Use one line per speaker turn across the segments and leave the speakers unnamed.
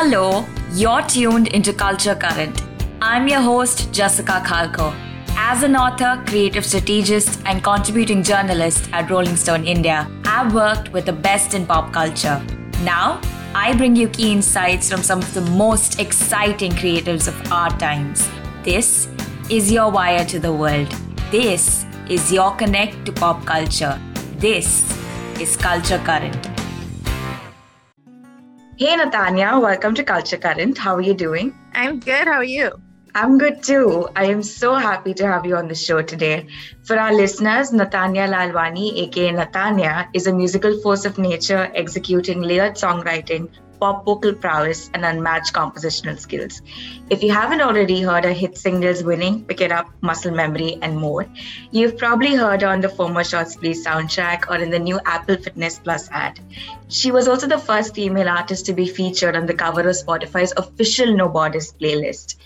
Hello, you're tuned into Culture Current. I'm your host, Jessica Xalxo. As an author, creative strategist, and contributing journalist at Rolling Stone India, I've worked with the best in pop culture. Now, I bring you key insights from some of the most exciting creatives of our times. This is your wire to the world. This is your connect to pop culture. This is Culture Current. Hey, Natania, welcome to Culture Current. How are you doing?
I'm good. How are you?
I'm good too. I am so happy to have you on the show today. For our listeners, Natania Lalwani, aka Natania, is a musical force of nature executing layered songwriting, pop vocal prowess, and unmatched compositional skills. If you haven't already heard her hit singles Winning, Pick It Up, Muscle Memory, and more, you've probably heard her on the Four More Shots Please soundtrack or in the new Apple Fitness Plus ad. She was also the first female artist to be featured on the cover of Spotify's official No Borders playlist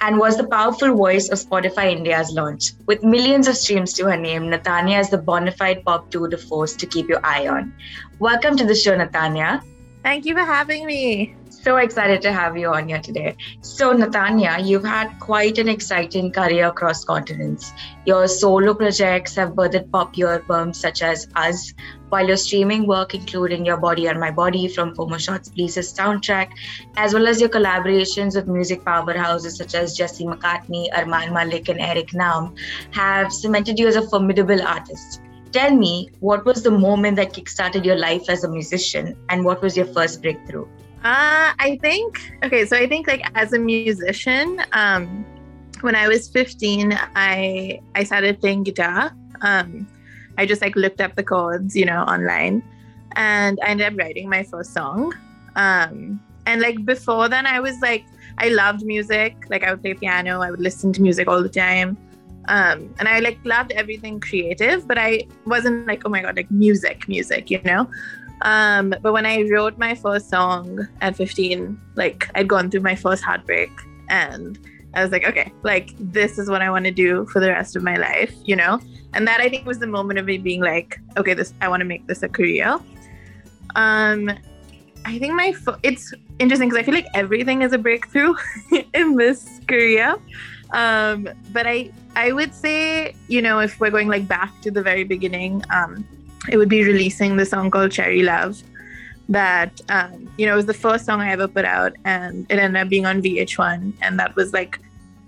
and was the powerful voice of Spotify India's launch. With millions of streams to her name, Natania is the bona fide pop tour de force to keep your eye on. Welcome to the show, Natania.
Thank you for having me.
So excited to have you on here today. So, Natania, you've had quite an exciting career across continents. Your solo projects have birthed popular albums such as Us, while your streaming work, including Your Body on My Body from Four More Shots Please's soundtrack, as well as your collaborations with music powerhouses such as Jesse McCartney, Armaan Malik, and Eric Nam, have cemented you as a formidable artist tell me what was the moment that kickstarted your life as a musician and what was your first breakthrough
uh, I think okay. So I think like as a musician, um, when I was 15, I I started playing guitar. Um, I just like looked up the chords, you know, online, and I ended up writing my first song. Um, and like before then, I was like I loved music. Like I would play piano. I would listen to music all the time. Um, and I like loved everything creative, but I wasn't like, oh my god, like music, music, you know. Um, but when I wrote my first song at 15, like I'd gone through my first heartbreak and I was like, okay, like this is what I want to do for the rest of my life, you know? And that I think was the moment of me being like, okay, this I want to make this a career. Um I think my fo- it's interesting because I feel like everything is a breakthrough in this career. Um, but I I would say, you know, if we're going like back to the very beginning, um, it would be releasing the song called Cherry Love that um, you know was the first song I ever put out and it ended up being on VH1 and that was like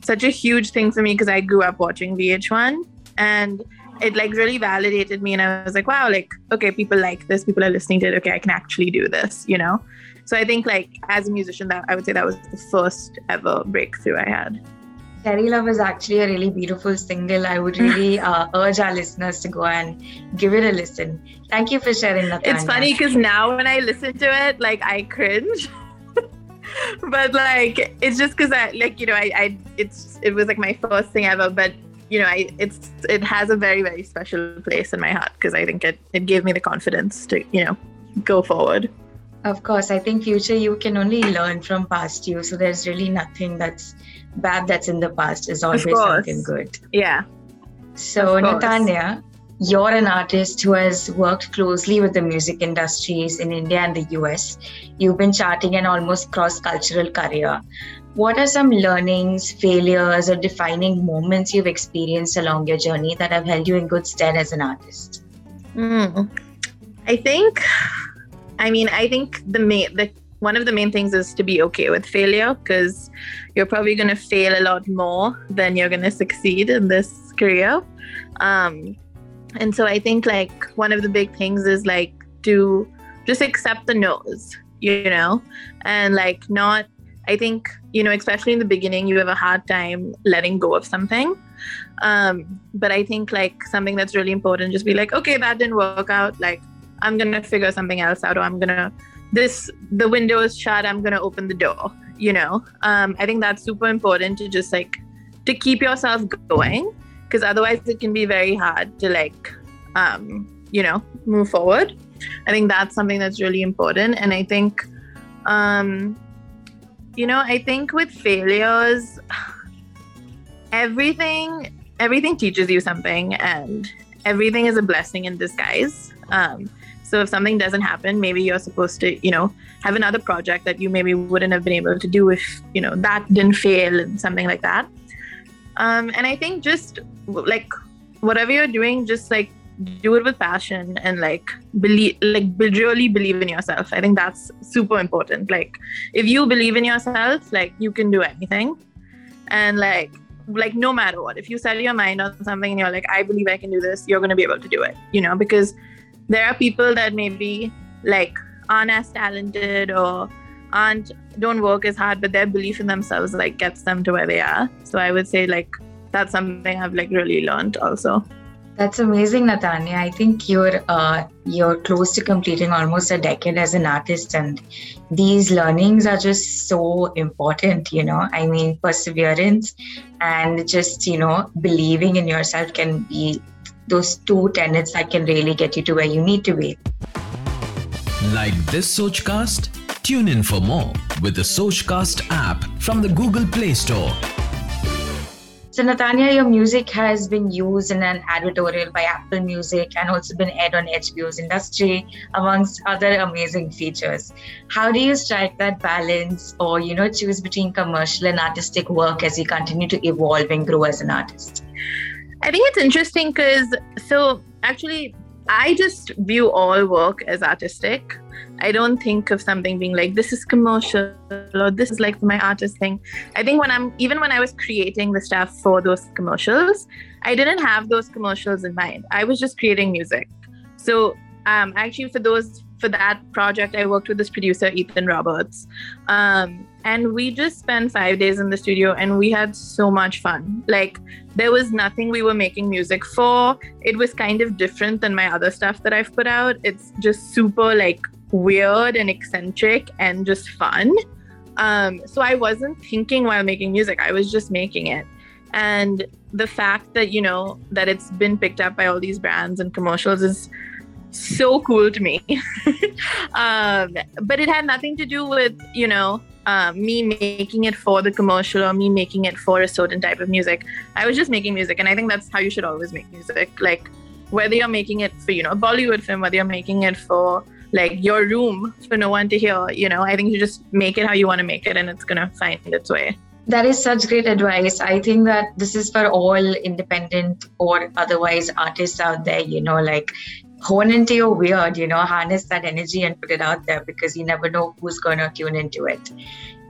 such a huge thing for me because I grew up watching VH1 and it like really validated me and I was like wow like okay people like this people are listening to it okay I can actually do this you know? So I think like as a musician that I would say that was the first ever breakthrough I had
Cherry Love is actually a really beautiful single. I would really uh, urge our listeners to go and give it a listen. Thank you for sharing that.
It's funny because now when I listen to it, like I cringe. but like it's just because I like you know I, I it's it was like my first thing ever but you know I it's it has a very very special place in my heart because I think it it gave me the confidence to you know go forward.
Of course, I think future you can only learn from past you. So there's really nothing that's bad that's in the past is always something good.
Yeah.
So, Natania, you're an artist who has worked closely with the music industries in India and the US. You've been charting an almost cross cultural career. What are some learnings, failures, or defining moments you've experienced along your journey that have held you in good stead as an artist?
Mm. I think I mean, I think the main the one of the main things is to be okay with failure because you're probably going to fail a lot more than you're going to succeed in this career. Um, and so I think like one of the big things is like to just accept the no's, you know, and like not. I think you know, especially in the beginning, you have a hard time letting go of something. Um, but I think like something that's really important, just be like, okay, that didn't work out. Like I'm gonna figure something else out, or I'm gonna this the window is shut. I'm gonna open the door. You know, um, I think that's super important to just like to keep yourself going, because otherwise it can be very hard to like, um, you know, move forward. I think that's something that's really important, and I think, um, you know, I think with failures, everything everything teaches you something, and everything is a blessing in disguise. Um, So if something doesn't happen, maybe you're supposed to, you know, have another project that you maybe wouldn't have been able to do if, you know, that didn't fail and something like that. Um, and I think just like whatever you're doing, just like do it with passion and like believe like really believe in yourself. I think that's super important. Like if you believe in yourself like you can do anything. And like like no matter what if you set your mind on something and you're like i believe i can do this you're going to be able to do it you know because there are people that maybe like aren't as talented or aren't don't work as hard but their belief in themselves like gets them to where they are so i would say like that's something i've like really learned also
that's amazing, Natania. I think you're uh, you're close to completing almost a decade as an artist, and these learnings are just so important. You know, I mean, perseverance and just you know believing in yourself can be those two tenets that can really get you to where you need to be.
Like this Sochcast? Tune in for more with the Sochcast app from the Google Play Store.
So, Natania, your music has been used in an advertorial by Apple Music and also been aired on HBO's Industry, amongst other amazing features. How do you strike that balance or, you know, choose between commercial and artistic work as you continue to evolve and grow as an artist?
I think it's interesting because, so actually, I just view all work as artistic. I don't think of something being like this is commercial or this is like my artist thing. I think when I'm even when I was creating the stuff for those commercials, I didn't have those commercials in mind. I was just creating music. So um, actually for those for that project, I worked with this producer Ethan Roberts, um, and we just spent five days in the studio, and we had so much fun. Like there was nothing we were making music for. It was kind of different than my other stuff that I've put out. It's just super like weird and eccentric and just fun. Um, so I wasn't thinking while making music, I was just making it. And the fact that, you know, that it's been picked up by all these brands and commercials is so cool to me. um, but it had nothing to do with, you know, uh, me making it for the commercial or me making it for a certain type of music. I was just making music. And I think that's how you should always make music. Like, whether you're making it for, you know, a Bollywood film, whether you're making it for like your room for no one to hear. You know, I think you just make it how you want to make it and it's going to find its way.
That is such great advice. I think that this is for all independent or otherwise artists out there, you know, like hone into your weird, you know, harness that energy and put it out there because you never know who's going to tune into it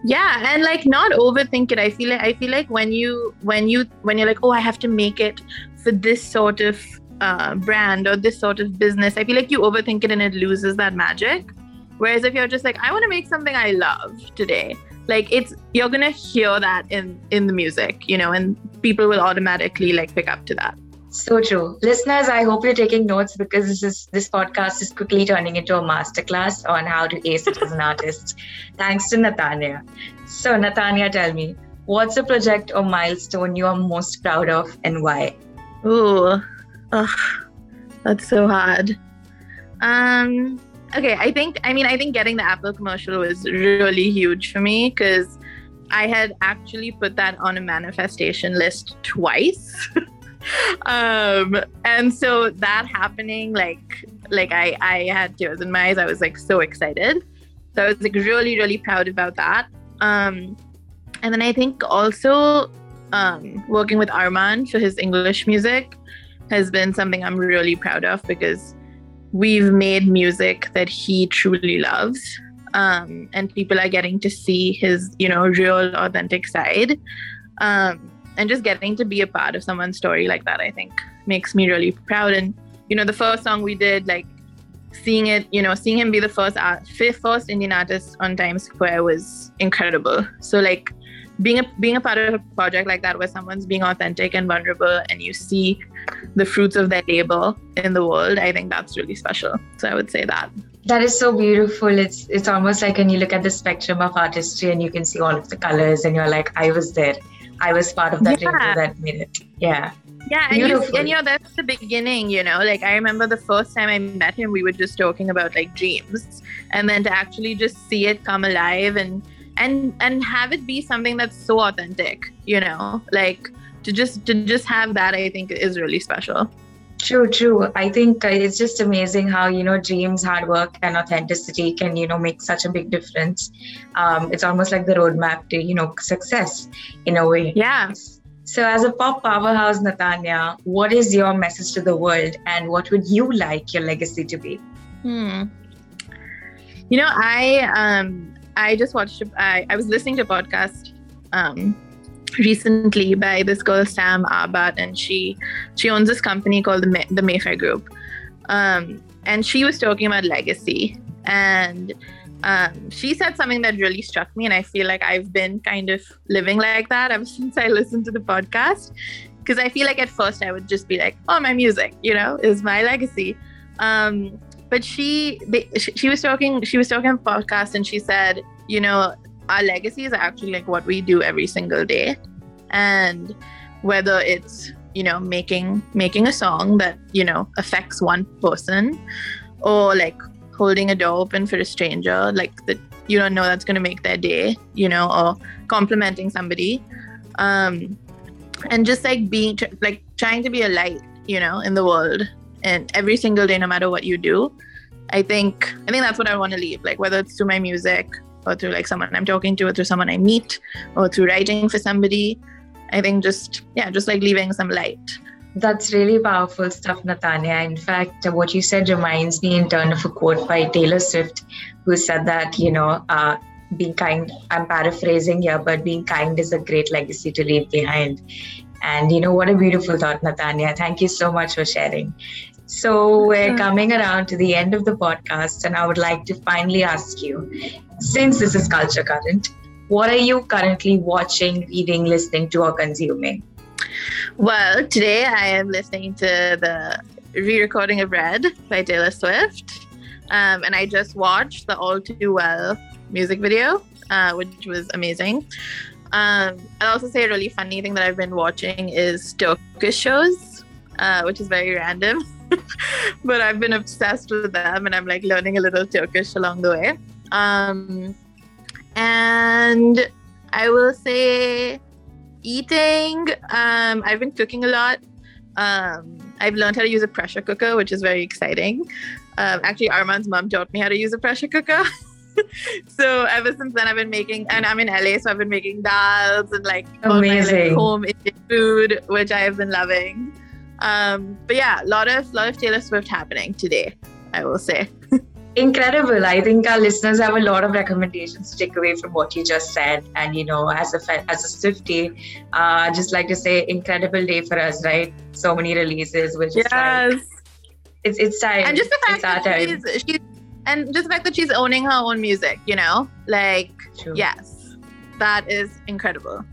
yeah and like not overthink it i feel like i feel like when you when you when you're like oh i have to make it for this sort of uh, brand or this sort of business, I feel like you overthink it and it loses that magic. Whereas if you're just like, I want to make something I love today, like it's you're gonna hear that in in the music, you know, and people will automatically like pick up to that.
So true. Listeners, I hope you're taking notes because this is this podcast is quickly turning into a masterclass on how to ace it as an artist. Thanks to Natania. So Natania, tell me, what's a project or milestone you are most proud of and why?
Ooh, Ugh, that's so hard. Um, okay, I think, I mean, I think getting the Apple commercial was really huge for me because I had actually put that on a manifestation list twice. um, and so that happening, like, like I, I had tears in my eyes. I was like so excited. So I was like really, really proud about that. Um, and then I think also um, working with Armaan for his English music has been something I'm really proud of because we've made music that he truly loves. Um, and people are getting to see his, you know, real authentic side. Um, and just getting to be a part of someone's story like that, I think makes me really proud. And, you know, the first song we did, like seeing it, you know, seeing him be the first art, first Indian artist on Times Square was incredible. So like being a being a part of a project like that where someone's being authentic and vulnerable and you see the fruits of their labor in the world i think that's really special so i would say that
that is so beautiful it's it's almost like when you look at the spectrum of artistry and you can see all of the colors and you're like i was there i was part of that yeah. that made it yeah
yeah, and you, and you know that's the beginning, you know. Like I remember the first time I met him, we were just talking about like dreams, and then to actually just see it come alive and and and have it be something that's so authentic you know like to just to just have that i think is really special
True, true. I think uh, it's just amazing how you know dreams, hard work, and authenticity can you know make such a big difference. Um, it's almost like the roadmap to you know success in a way.
Yeah.
So, as a pop powerhouse, Natania, what is your message to the world, and what would you like your legacy to be?
Hmm. You know, I um I just watched. I I was listening to a podcast um recently by this girl Sam Abbott, and she she owns this company called the May, the Mayfair Group, um, and she was talking about legacy, and um, she said something that really struck me, and I feel like I've been kind of living like that ever since I listened to the podcast, because I feel like at first I would just be like, oh, my music, you know, is my legacy. Um, but she she was talking she was talking on podcast and she said you know our legacy is actually like what we do every single day. And whether it's you know making making a song that you know affects one person or like holding a door open for a stranger like that you don't know that's going to make their day you know or complimenting somebody. Um and just like being like trying to be a light you know in the world and every single day no matter what you do i think i think that's what i want to leave like whether it's through my music or through like someone I'm talking to or through someone I meet or through writing for somebody. I think just, yeah, just like leaving some light.
That's really powerful stuff, Natania. In fact, what you said reminds me in turn of a quote by Taylor Swift, who said that, you know, uh, being kind, I'm paraphrasing here, but being kind is a great legacy to leave behind. And, you know, what a beautiful thought, Natania. Thank you so much for sharing. So, we're coming around to the end of the podcast, and I would like to finally ask you since this is Culture Current, what are you currently watching, reading, listening to, or consuming?
Well, today I am listening to the re recording of Red by Taylor Swift. Um, and I just watched the All Too Well music video, uh, which was amazing. Um, I'll also say a really funny thing that I've been watching is Turkish shows, uh, which is very random. but I've been obsessed with them and I'm like learning a little Turkish along the way. Um, and I will say eating. Um, I've been cooking a lot. Um, I've learned how to use a pressure cooker, which is very exciting. Um, actually, Armaan's mom taught me how to use a pressure cooker. so ever since then, I've been making, and I'm in LA, so I've been making dals and like
amazing
my, like, home Indian food, which I have been loving. Um, but yeah, a lot of lot of Taylor Swift happening today. I will say.
incredible. I think our listeners have a lot of recommendations to take away from what you just said. And you know as a as a swifty uh just like to say incredible day for us right? So many releases which yes. is like it's it's time.
And just the fact that she's, she's, and just the fact that she's owning her own music you know? Like True. yes. That is incredible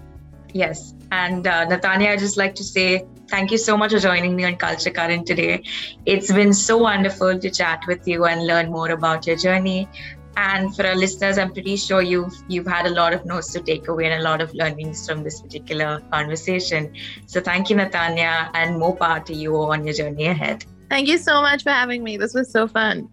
yes and uh, natania i just like to say Thank you so much for joining me on Culture Current today. It's been so wonderful to chat with you and learn more about your journey. And for our listeners, I'm pretty sure you've you've had a lot of notes to take away and a lot of learnings from this particular conversation. So thank you, Natania, and more power to you on your journey ahead.
Thank you so much for having me. This was so fun.